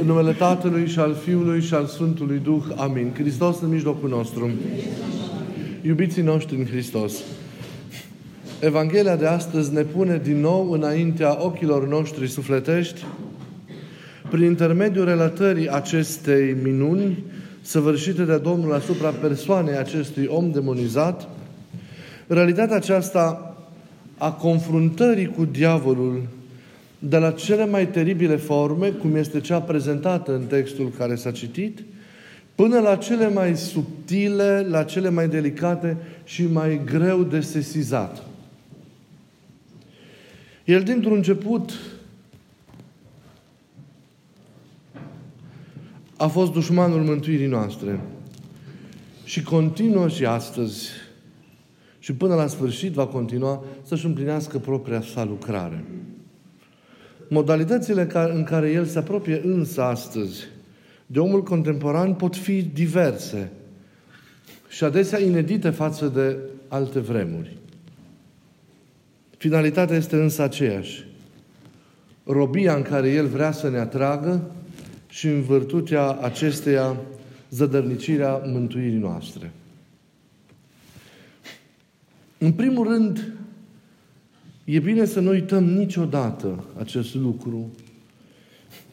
În numele Tatălui și al Fiului și al Sfântului Duh. Amin. Hristos în mijlocul nostru. Iubiții noștri în Hristos. Evanghelia de astăzi ne pune din nou înaintea ochilor noștri sufletești prin intermediul relatării acestei minuni săvârșite de Domnul asupra persoanei acestui om demonizat, realitatea aceasta a confruntării cu diavolul de la cele mai teribile forme, cum este cea prezentată în textul care s-a citit, până la cele mai subtile, la cele mai delicate și mai greu de sesizat. El dintr-un început a fost dușmanul mântuirii noastre și continuă și astăzi și până la sfârșit va continua să-și împlinească propria sa lucrare. Modalitățile în care el se apropie însă astăzi de omul contemporan pot fi diverse și adesea inedite față de alte vremuri. Finalitatea este însă aceeași. Robia în care El vrea să ne atragă și în vârtutea acesteia zădărnicirea mântuirii noastre. În primul rând, e bine să nu uităm niciodată acest lucru,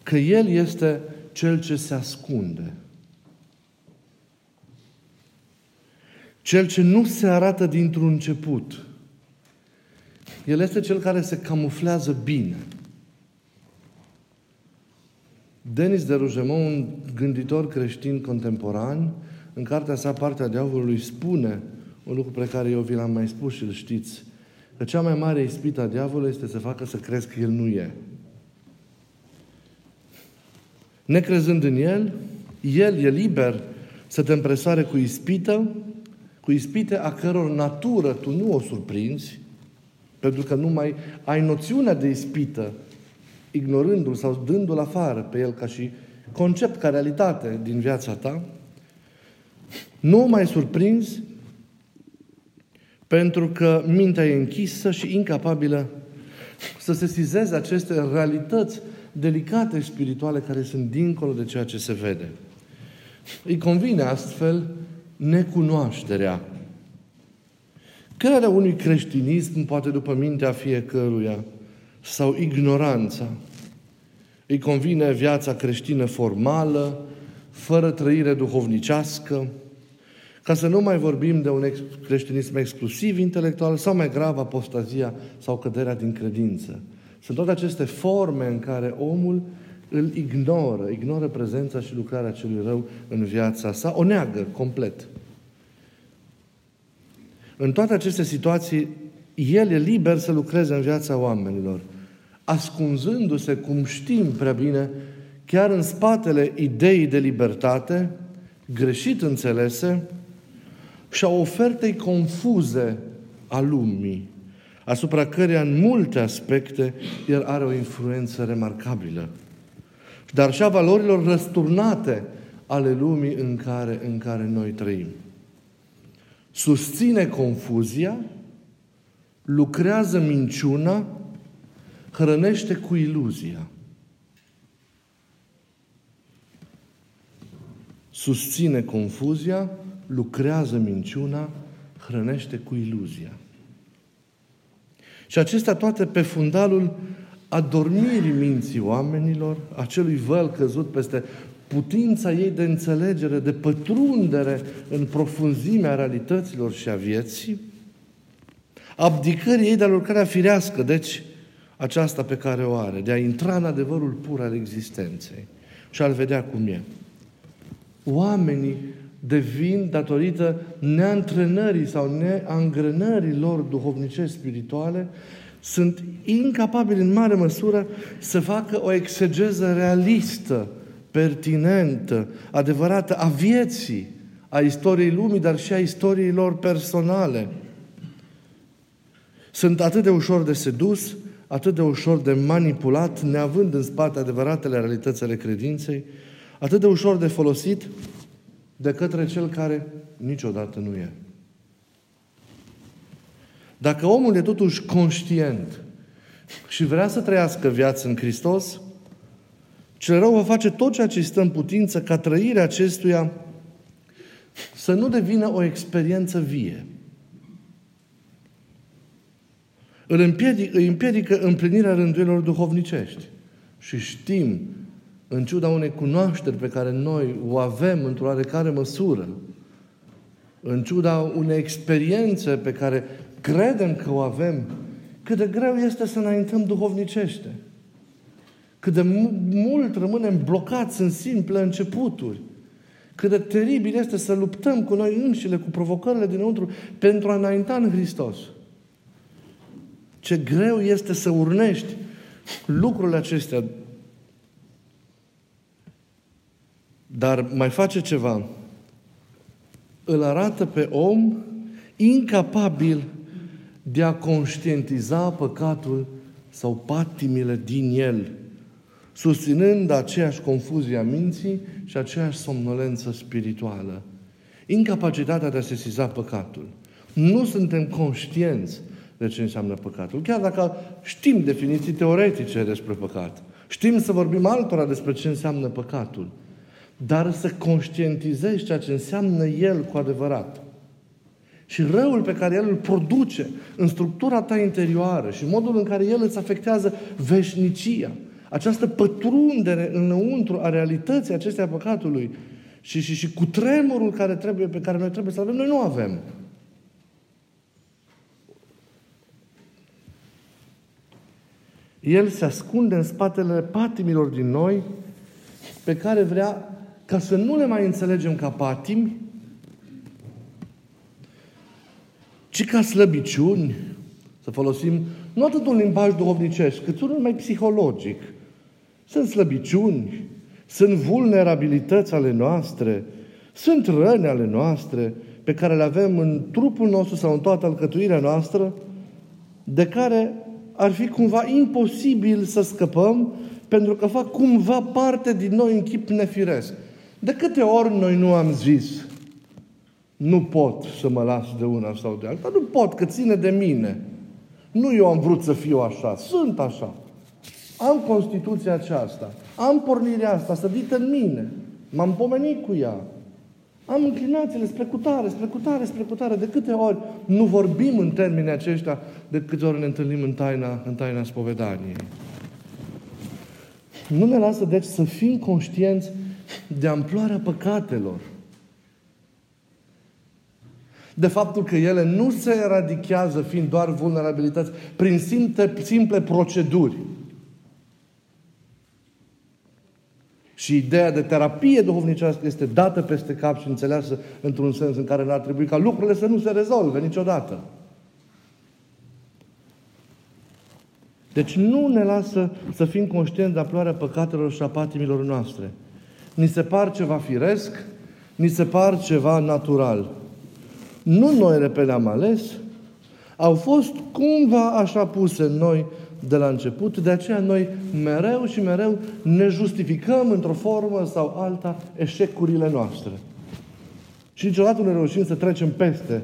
că El este Cel ce se ascunde. Cel ce nu se arată dintr-un început. El este Cel care se camuflează bine. Denis de Rougemont, un gânditor creștin contemporan, în cartea sa Partea Diavolului, spune un lucru pe care eu vi l-am mai spus și îl știți, că cea mai mare ispită a diavolului este să facă să crezi că el nu e. Necrezând în el, el e liber să te împresoare cu ispită, cu ispite a căror natură tu nu o surprinzi, pentru că nu mai ai noțiunea de ispită, ignorându-l sau dându-l afară pe el ca și concept, ca realitate din viața ta, nu o mai surprinzi pentru că mintea e închisă și incapabilă să se sizeze aceste realități delicate spirituale care sunt dincolo de ceea ce se vede. Îi convine astfel necunoașterea care unui creștinism, poate după mintea fiecăruia, sau ignoranța. Îi convine viața creștină formală, fără trăire duhovnicească, ca să nu mai vorbim de un creștinism exclusiv intelectual sau mai grav apostazia sau căderea din credință. Sunt toate aceste forme în care omul îl ignoră, ignoră prezența și lucrarea celui rău în viața sa, o neagă complet. În toate aceste situații, El e liber să lucreze în viața oamenilor, ascunzându-se, cum știm prea bine, chiar în spatele ideii de libertate, greșit înțelese, și a ofertei confuze a lumii, asupra căreia în multe aspecte el are o influență remarcabilă. Dar și a valorilor răsturnate ale lumii în care, în care noi trăim susține confuzia, lucrează minciuna, hrănește cu iluzia. Susține confuzia, lucrează minciuna, hrănește cu iluzia. Și acestea toate pe fundalul adormirii minții oamenilor, acelui văl căzut peste putința ei de înțelegere, de pătrundere în profunzimea realităților și a vieții, abdicării ei de a lucrarea firească, deci aceasta pe care o are, de a intra în adevărul pur al existenței și a-l vedea cum e. Oamenii devin datorită neantrenării sau neangrenării lor duhovnicești spirituale, sunt incapabili în mare măsură să facă o exegeză realistă pertinentă, adevărată a vieții, a istoriei lumii, dar și a istoriei lor personale. Sunt atât de ușor de sedus, atât de ușor de manipulat, neavând în spate adevăratele realități ale credinței, atât de ușor de folosit de către cel care niciodată nu e. Dacă omul e totuși conștient și vrea să trăiască viața în Hristos, Cel rău va face tot ceea ce stă în putință ca trăirea acestuia să nu devină o experiență vie. Îl împiedică, îi împiedică împlinirea rânduielor duhovnicești. Și știm, în ciuda unei cunoașteri pe care noi o avem într-o oarecare măsură, în ciuda unei experiențe pe care credem că o avem, cât de greu este să înaintăm duhovnicește. Cât de mult rămânem blocați în simple începuturi. Cât de teribil este să luptăm cu noi înșile, cu provocările dinăuntru, pentru a înainta în Hristos. Ce greu este să urnești lucrurile acestea. Dar mai face ceva. Îl arată pe om incapabil de a conștientiza păcatul sau patimile din el, susținând aceeași confuzie a minții și aceeași somnolență spirituală. Incapacitatea de a sesiza păcatul. Nu suntem conștienți de ce înseamnă păcatul. Chiar dacă știm definiții teoretice despre păcat, știm să vorbim altora despre ce înseamnă păcatul, dar să conștientizezi ceea ce înseamnă el cu adevărat. Și răul pe care el îl produce în structura ta interioară și modul în care el îți afectează veșnicia, această pătrundere înăuntru a realității acestei a păcatului și, și, și cu tremurul care trebuie, pe care noi trebuie să avem, noi nu avem. El se ascunde în spatele patimilor din noi pe care vrea ca să nu le mai înțelegem ca patimi, ci ca slăbiciuni, să folosim nu atât un limbaj duhovnicesc, cât unul mai psihologic. Sunt slăbiciuni, sunt vulnerabilități ale noastre, sunt răni ale noastre pe care le avem în trupul nostru sau în toată alcătuirea noastră, de care ar fi cumva imposibil să scăpăm pentru că fac cumva parte din noi în chip nefiresc. De câte ori noi nu am zis nu pot să mă las de una sau de alta, nu pot, că ține de mine. Nu eu am vrut să fiu așa, sunt așa. Am Constituția aceasta, am pornirea asta sădită în mine, m-am pomenit cu ea, am înclinațiile spre cutare, spre cutare, spre cutare. De câte ori nu vorbim în termenii aceștia, de câte ori ne întâlnim în taina, în taina spovedaniei. Nu ne lasă, deci, să fim conștienți de amploarea păcatelor. De faptul că ele nu se eradichează fiind doar vulnerabilități prin simple, simple proceduri. Și ideea de terapie duhovnicească este dată peste cap și înțeleasă într-un sens în care n-ar trebui ca lucrurile să nu se rezolve niciodată. Deci nu ne lasă să fim conștienți de aploarea păcatelor și a patimilor noastre. Ni se par ceva firesc, ni se par ceva natural. Nu noi repede am ales, au fost cumva așa puse în noi de la început, de aceea noi mereu și mereu ne justificăm într-o formă sau alta eșecurile noastre. Și niciodată nu reușim să trecem peste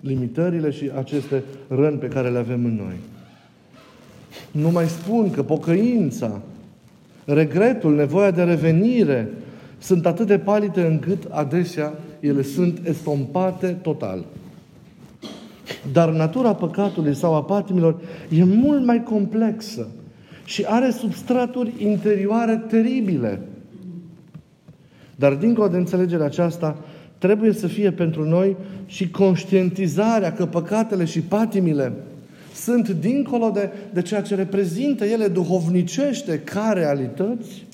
limitările și aceste răni pe care le avem în noi. Nu mai spun că pocăința, regretul, nevoia de revenire sunt atât de palite încât adesea ele sunt estompate total. Dar natura păcatului sau a patimilor e mult mai complexă și are substraturi interioare teribile. Dar dincolo de înțelegerea aceasta, trebuie să fie pentru noi și conștientizarea că păcatele și patimile sunt dincolo de, de ceea ce reprezintă ele duhovnicește ca realități,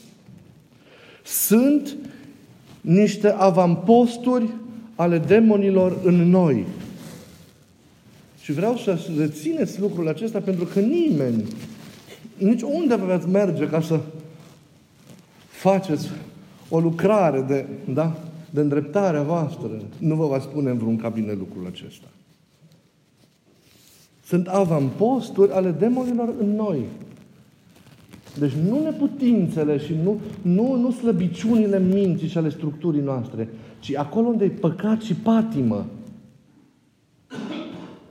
sunt niște avamposturi ale demonilor în noi. Și vreau să rețineți lucrul acesta pentru că nimeni, nici unde veți merge ca să faceți o lucrare de, da, de îndreptare a voastră, nu vă va spune în vreun cabinet lucrul acesta. Sunt avamposturi ale demonilor în noi. Deci nu neputințele și nu, nu, nu slăbiciunile minții și ale structurii noastre, ci acolo unde e păcat și patimă.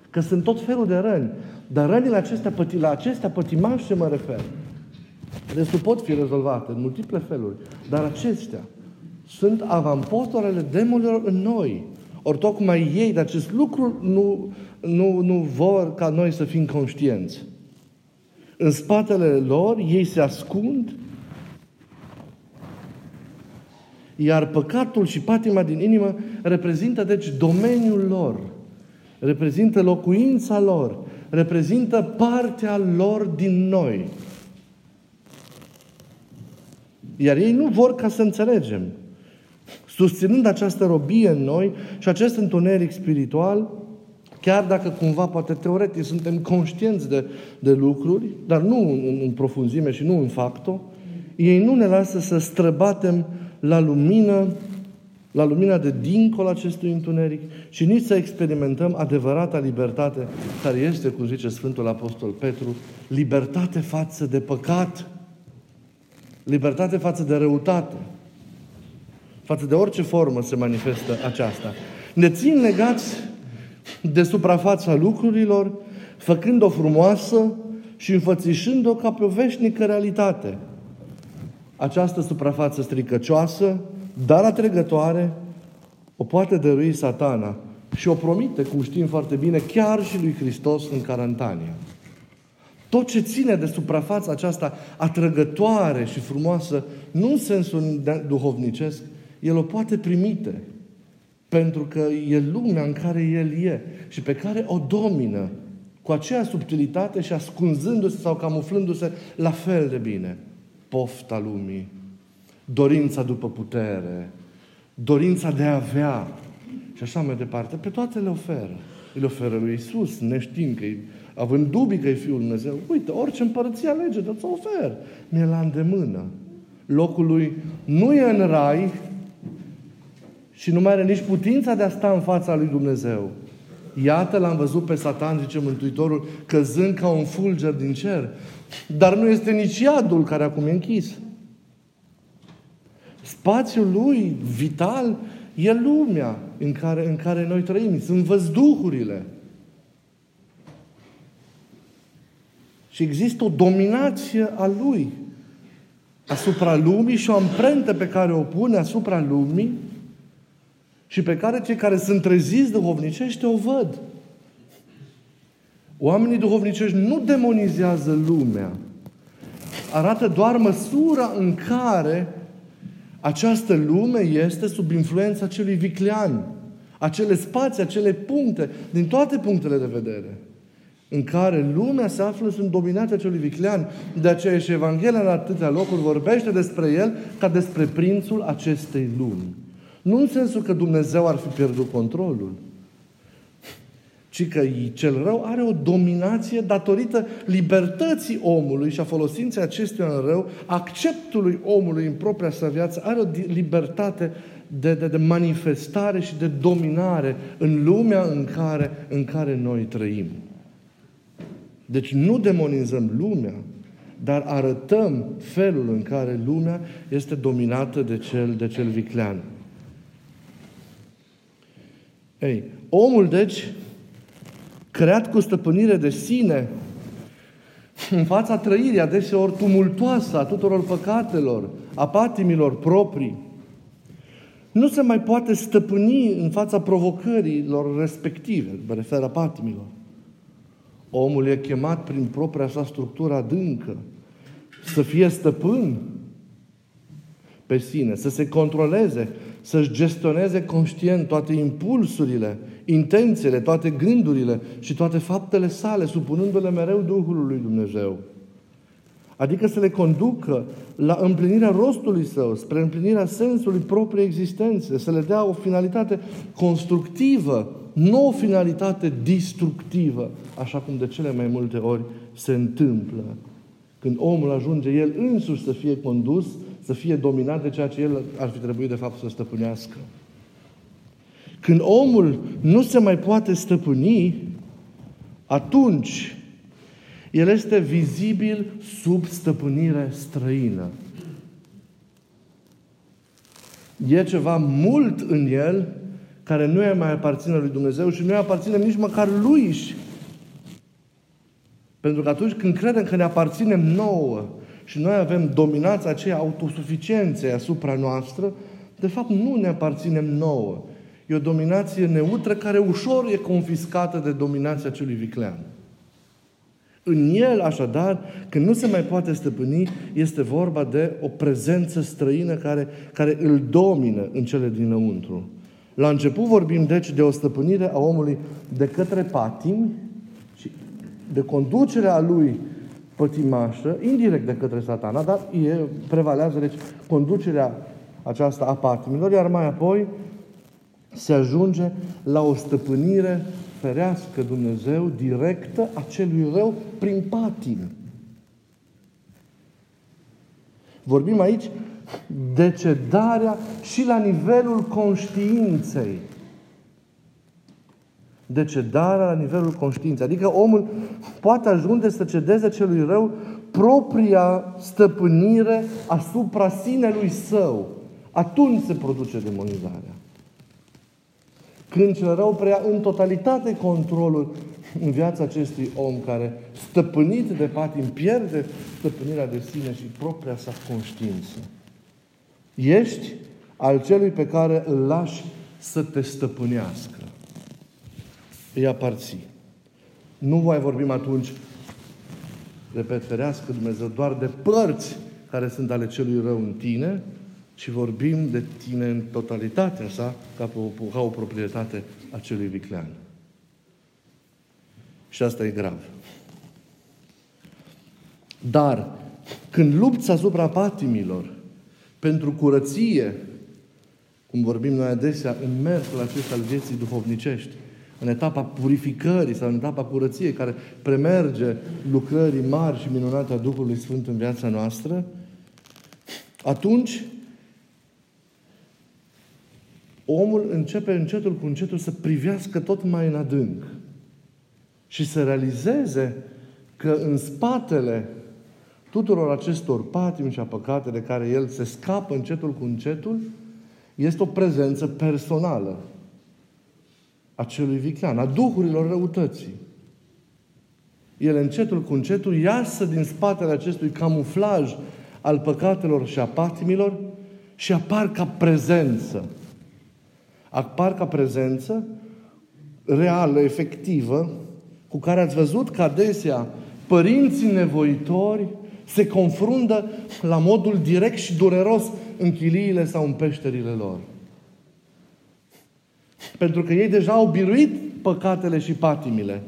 Că sunt tot felul de răni. Dar rănile acestea, la acestea pătimașe mă refer. Restul pot fi rezolvate în multiple feluri, dar acestea sunt avampostoarele demonilor în noi. Ori tocmai ei de acest lucru nu, nu, nu vor ca noi să fim conștienți. În spatele lor ei se ascund iar păcatul și patima din inimă reprezintă deci domeniul lor, reprezintă locuința lor, reprezintă partea lor din noi. Iar ei nu vor ca să înțelegem. Susținând această robie în noi și acest întuneric spiritual, chiar dacă cumva, poate teoretic, suntem conștienți de, de lucruri, dar nu în, în profunzime și nu în facto, ei nu ne lasă să străbatem la lumină, la lumina de dincolo acestui întuneric și nici să experimentăm adevărata libertate care este, cum zice Sfântul Apostol Petru, libertate față de păcat, libertate față de răutate, față de orice formă se manifestă aceasta. Ne țin legați de suprafața lucrurilor, făcând-o frumoasă și înfățișând-o ca pe o veșnică realitate. Această suprafață stricăcioasă, dar atrăgătoare, o poate dărui satana și o promite, cum știm foarte bine, chiar și lui Hristos în Carantania. Tot ce ține de suprafața aceasta atrăgătoare și frumoasă, nu în sensul duhovnicesc, el o poate primite. Pentru că e lumea în care el e și pe care o domină cu aceea subtilitate și ascunzându-se sau camuflându-se la fel de bine. Pofta lumii, dorința după putere, dorința de a avea și așa mai departe, pe toate le oferă. Le oferă lui Isus, neștiind că având dubii că e Fiul Dumnezeu, uite, orice împărăție alege, dar ți-o ofer. Mi-e la îndemână. Locul lui nu e în rai și nu mai are nici putința de a sta în fața lui Dumnezeu. Iată, l-am văzut pe Satan, zice Mântuitorul, căzând ca un fulger din cer. Dar nu este nici iadul care acum e închis. Spațiul lui vital e lumea în care, în care noi trăim. Sunt văzduhurile. Și există o dominație a lui asupra lumii și o amprentă pe care o pune asupra lumii și pe care cei care sunt treziți duhovnicește o văd. Oamenii duhovnicești nu demonizează lumea. Arată doar măsura în care această lume este sub influența celui viclean. Acele spații, acele puncte, din toate punctele de vedere în care lumea se află sunt dominate celui viclean. De aceea și Evanghelia în atâtea locuri vorbește despre el ca despre prințul acestei lumi. Nu în sensul că Dumnezeu ar fi pierdut controlul, ci că cel rău are o dominație datorită libertății omului și a folosinței acestuia în rău, acceptului omului în propria sa viață, are o libertate de, de, de manifestare și de dominare în lumea în care, în care noi trăim. Deci nu demonizăm lumea, dar arătăm felul în care lumea este dominată de cel, de cel viclean. Ei, omul, deci, creat cu stăpânire de sine, în fața trăirii adeseori tumultoasă a tuturor păcatelor, a patimilor proprii, nu se mai poate stăpâni în fața provocărilor respective, mă refer la patimilor. Omul e chemat prin propria sa structură adâncă să fie stăpân pe sine, să se controleze, să-și gestioneze conștient toate impulsurile, intențiile, toate gândurile și toate faptele sale, supunându-le mereu Duhului lui Dumnezeu. Adică să le conducă la împlinirea rostului său, spre împlinirea sensului propriei existențe, să le dea o finalitate constructivă, nu o finalitate destructivă, așa cum de cele mai multe ori se întâmplă. Când omul ajunge el însuși să fie condus, să fie dominat de ceea ce el ar fi trebuit de fapt să stăpânească. Când omul nu se mai poate stăpâni, atunci el este vizibil sub stăpânire străină. E ceva mult în el care nu mai aparține lui Dumnezeu și nu îi aparține nici măcar lui. Pentru că atunci când credem că ne aparținem nouă și noi avem dominația aceea autosuficienței asupra noastră, de fapt nu ne aparținem nouă. E o dominație neutră care ușor e confiscată de dominația celui viclean. În el, așadar, când nu se mai poate stăpâni, este vorba de o prezență străină care, care îl domină în cele dinăuntru. La început vorbim, deci, de o stăpânire a omului de către patimi și de conducerea lui pătimașă, indirect de către satana, dar e, prevalează, deci, conducerea aceasta a patimilor, iar mai apoi se ajunge la o stăpânire ferească Dumnezeu directă a celui rău prin patim. Vorbim aici decedarea și la nivelul conștiinței. Decedarea la nivelul conștiinței. Adică omul poate ajunge să cedeze celui rău propria stăpânire asupra sinelui său. Atunci se produce demonizarea. Când cel rău preia în totalitate controlul în viața acestui om care, stăpânit de patim, pierde stăpânirea de sine și propria sa conștiință. Ești al celui pe care îl lași să te stăpânească. Îi aparții. Nu voi vorbim atunci, repet, ferească Dumnezeu, doar de părți care sunt ale celui rău în tine, ci vorbim de tine în totalitatea sa ca, o, ca o proprietate a celui viclean. Și asta e grav. Dar, când lupți asupra patimilor, pentru curăție, cum vorbim noi adesea, în mersul acesta al vieții duhovnicești, în etapa purificării sau în etapa curăției care premerge lucrării mari și minunate a Duhului Sfânt în viața noastră, atunci omul începe încetul cu încetul să privească tot mai în adânc și să realizeze că în spatele tuturor acestor patimi și a păcate de care el se scapă încetul cu încetul, este o prezență personală a celui viclean, a duhurilor răutății. El încetul cu încetul iasă din spatele acestui camuflaj al păcatelor și a patimilor și apar ca prezență apar ca prezență reală, efectivă, cu care ați văzut că adesea părinții nevoitori se confruntă la modul direct și dureros în chiliile sau în peșterile lor. Pentru că ei deja au biruit păcatele și patimile.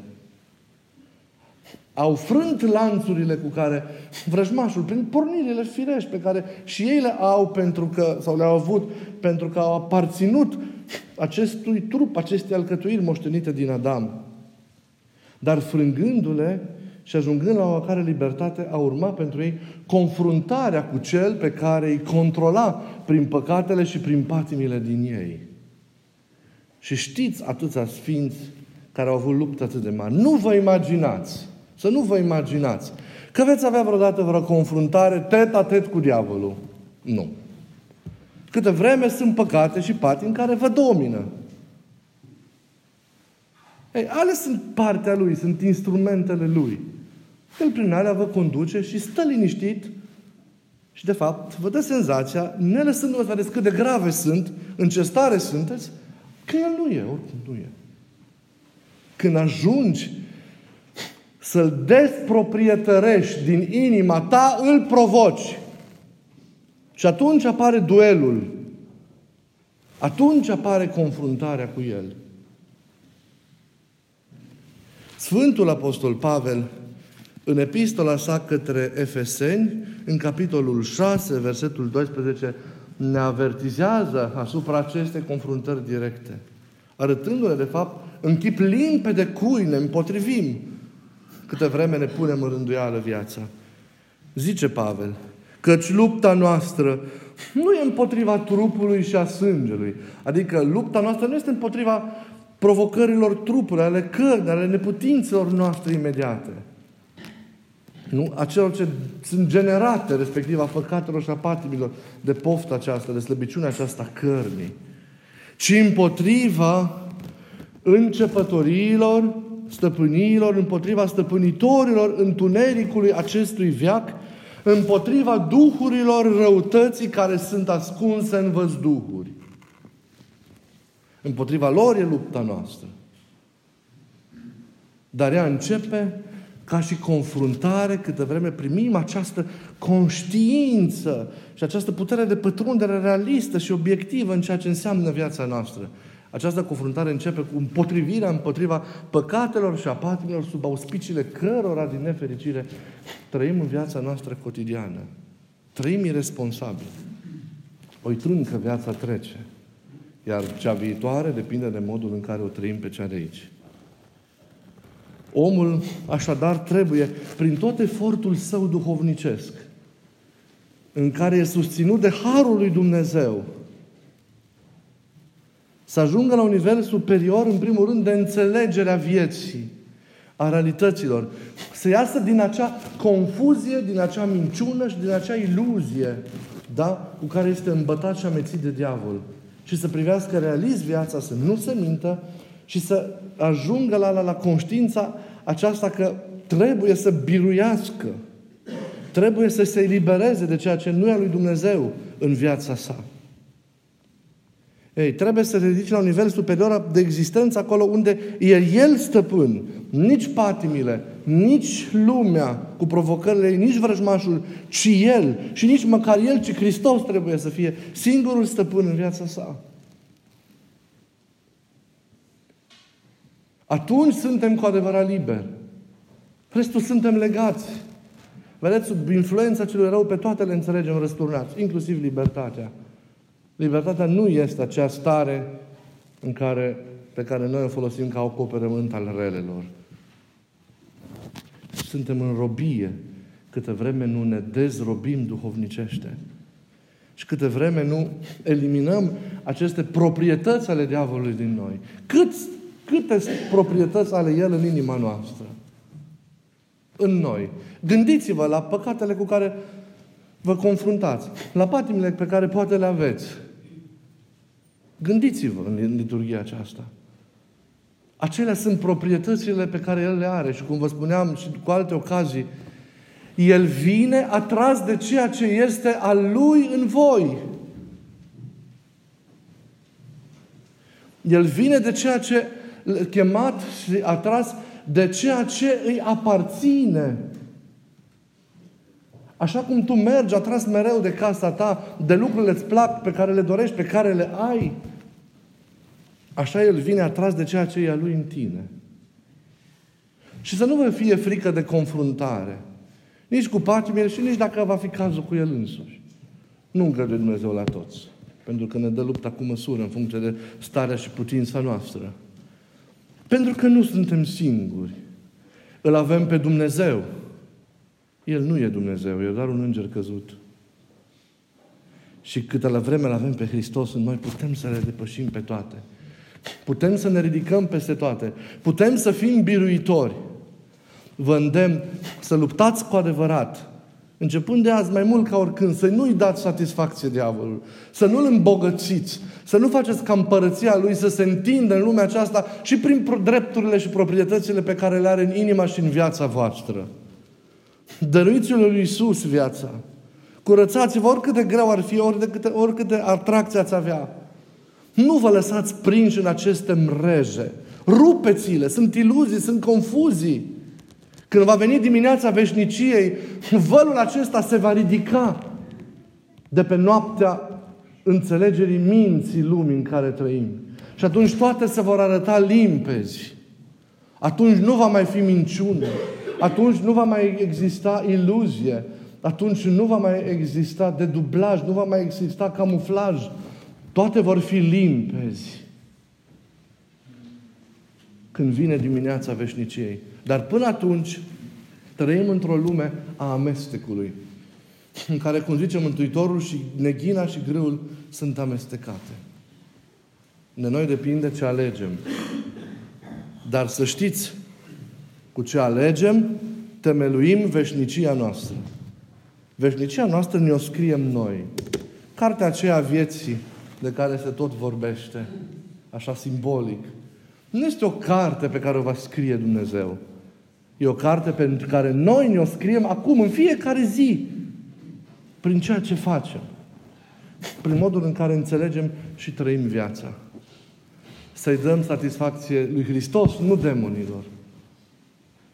Au frânt lanțurile cu care vrăjmașul, prin pornirile firești pe care și ei le au pentru că, sau le-au avut pentru că au aparținut acestui trup, acestei alcătuiri moștenite din Adam. Dar frângându-le și ajungând la o care libertate, a urmat pentru ei confruntarea cu cel pe care îi controla prin păcatele și prin patimile din ei. Și știți atâția sfinți care au avut luptă atât de mari. Nu vă imaginați, să nu vă imaginați, că veți avea vreodată vreo confruntare tet-a-tet cu diavolul. Nu. Câte vreme sunt păcate și în care vă domină. Ei, ale sunt partea lui, sunt instrumentele lui. El prin alea vă conduce și stă liniștit și de fapt vă dă senzația, ne lăsându-vă să vedeți cât de grave sunt, în ce stare sunteți, că el nu e, oricum nu e. Când ajungi să-l desproprietărești din inima ta, îl provoci. Și atunci apare duelul. Atunci apare confruntarea cu el. Sfântul Apostol Pavel, în epistola sa către Efeseni, în capitolul 6, versetul 12, ne avertizează asupra acestei confruntări directe, arătându-ne, de fapt, în chip limpede cui ne împotrivim câte vreme ne punem în rânduială viața. Zice Pavel, Căci lupta noastră nu e împotriva trupului și a sângelui. Adică lupta noastră nu este împotriva provocărilor trupului, ale cărnii, ale neputințelor noastre imediate. Nu? A celor ce sunt generate, respectiv a păcatelor și a patimilor, de pofta aceasta, de slăbiciunea aceasta cărnii. Ci împotriva începătorilor, stăpâniilor, împotriva stăpânitorilor întunericului acestui viac, împotriva duhurilor răutății care sunt ascunse în văzduhuri. Împotriva lor e lupta noastră. Dar ea începe ca și confruntare, câtă vreme primim această conștiință și această putere de pătrundere realistă și obiectivă în ceea ce înseamnă viața noastră. Această confruntare începe cu împotrivirea împotriva păcatelor și a patimilor sub auspiciile cărora, din nefericire, trăim în viața noastră cotidiană. Trăim irresponsabil. Uitând că viața trece. Iar cea viitoare depinde de modul în care o trăim pe cea de aici. Omul, așadar, trebuie, prin tot efortul său duhovnicesc, în care e susținut de Harul lui Dumnezeu, să ajungă la un nivel superior, în primul rând, de înțelegerea vieții, a realităților. Să iasă din acea confuzie, din acea minciună și din acea iluzie, da? Cu care este îmbătat și amețit de diavol. Și să privească realist viața, să nu se mintă și să ajungă la, la, la conștiința aceasta că trebuie să biruiască. Trebuie să se elibereze de ceea ce nu e a lui Dumnezeu în viața sa. Ei, trebuie să se ridice la un nivel superior de existență acolo unde e El stăpân. Nici patimile, nici lumea cu provocările ei, nici vrăjmașul, ci El. Și nici măcar El, ci Hristos trebuie să fie singurul stăpân în viața sa. Atunci suntem cu adevărat liberi. Restul suntem legați. Vedeți, sub influența celui rău pe toate le înțelegem răsturnați, inclusiv libertatea. Libertatea nu este acea stare în care, pe care noi o folosim ca acoperământ al relelor. Suntem în robie câte vreme nu ne dezrobim duhovnicește. Și câte vreme nu eliminăm aceste proprietăți ale diavolului din noi. Cât, câte proprietăți ale el în inima noastră? În noi. Gândiți-vă la păcatele cu care vă confruntați, la patimile pe care poate le aveți, Gândiți-vă în liturgia aceasta. Acelea sunt proprietățile pe care El le are și cum vă spuneam și cu alte ocazii, El vine atras de ceea ce este al Lui în voi. El vine de ceea ce chemat și atras de ceea ce îi aparține. Așa cum tu mergi atras mereu de casa ta, de lucrurile îți plac, pe care le dorești, pe care le ai, așa El vine atras de ceea ce e a Lui în tine. Și să nu vă fie frică de confruntare. Nici cu patimile și nici dacă va fi cazul cu El însuși. Nu încrede Dumnezeu la toți. Pentru că ne dă lupta cu măsură în funcție de starea și putința noastră. Pentru că nu suntem singuri. Îl avem pe Dumnezeu. El nu e Dumnezeu, e doar un înger căzut. Și câtă la vreme îl avem pe Hristos în noi, putem să le depășim pe toate. Putem să ne ridicăm peste toate. Putem să fim biruitori. Vă îndemn să luptați cu adevărat. Începând de azi, mai mult ca oricând, să nu-i dați satisfacție diavolului, să nu-l îmbogățiți, să nu faceți ca împărăția lui să se întindă în lumea aceasta și prin drepturile și proprietățile pe care le are în inima și în viața voastră. Dăruiți-l lui Iisus viața. Curățați-vă oricât de greu ar fi, oricât, oricât de atracție ați avea. Nu vă lăsați prinși în aceste mreje. Rupeți-le, sunt iluzii, sunt confuzii. Când va veni dimineața veșniciei, vălul acesta se va ridica de pe noaptea înțelegerii minții lumii în care trăim. Și atunci toate se vor arăta limpezi. Atunci nu va mai fi minciună. Atunci nu va mai exista iluzie. Atunci nu va mai exista dedublaj, nu va mai exista camuflaj. Toate vor fi limpezi când vine dimineața veșniciei. Dar până atunci trăim într-o lume a amestecului, în care, cum zice Mântuitorul, și neghina și grâul sunt amestecate. De noi depinde ce alegem. Dar să știți, cu ce alegem, temeluim veșnicia noastră. Veșnicia noastră ne-o scriem noi. Cartea aceea vieții de care se tot vorbește, așa simbolic, nu este o carte pe care o va scrie Dumnezeu. E o carte pentru care noi ne-o scriem acum, în fiecare zi. Prin ceea ce facem. Prin modul în care înțelegem și trăim viața. Să-i dăm satisfacție lui Hristos, nu demonilor.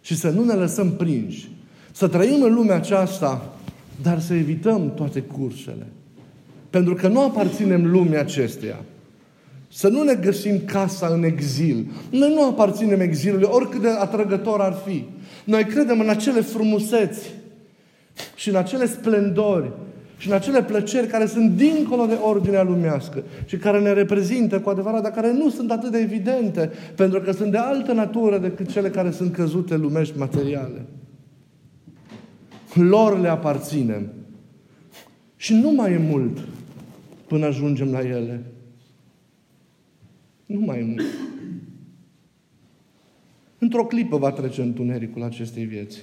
Și să nu ne lăsăm prinși. Să trăim în lumea aceasta, dar să evităm toate cursele. Pentru că nu aparținem lumii acesteia. Să nu ne găsim casa în exil. Noi nu aparținem exilului, oricât de atrăgător ar fi. Noi credem în acele frumuseți și în acele splendori și în acele plăceri care sunt dincolo de ordinea lumească și care ne reprezintă cu adevărat, dar care nu sunt atât de evidente, pentru că sunt de altă natură decât cele care sunt căzute lumești materiale. Lor le aparținem. Și nu mai e mult până ajungem la ele. Nu mai e mult. Într-o clipă va trece întunericul acestei vieți.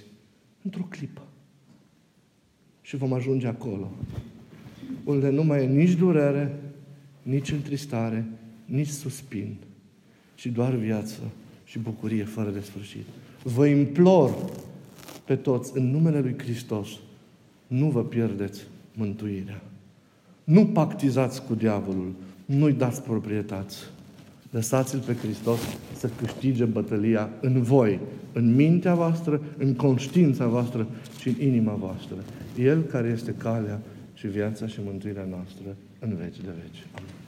Într-o clipă. Și vom ajunge acolo. Unde nu mai e nici durere, nici întristare, nici suspin, ci doar viață și bucurie fără de sfârșit. Vă implor pe toți, în numele Lui Hristos, nu vă pierdeți mântuirea. Nu pactizați cu diavolul, nu-i dați proprietăți. Lăsați-L pe Hristos să câștige bătălia în voi, în mintea voastră, în conștiința voastră și în inima voastră. El care este calea și viața și mântuirea noastră în veci de veci. Amin.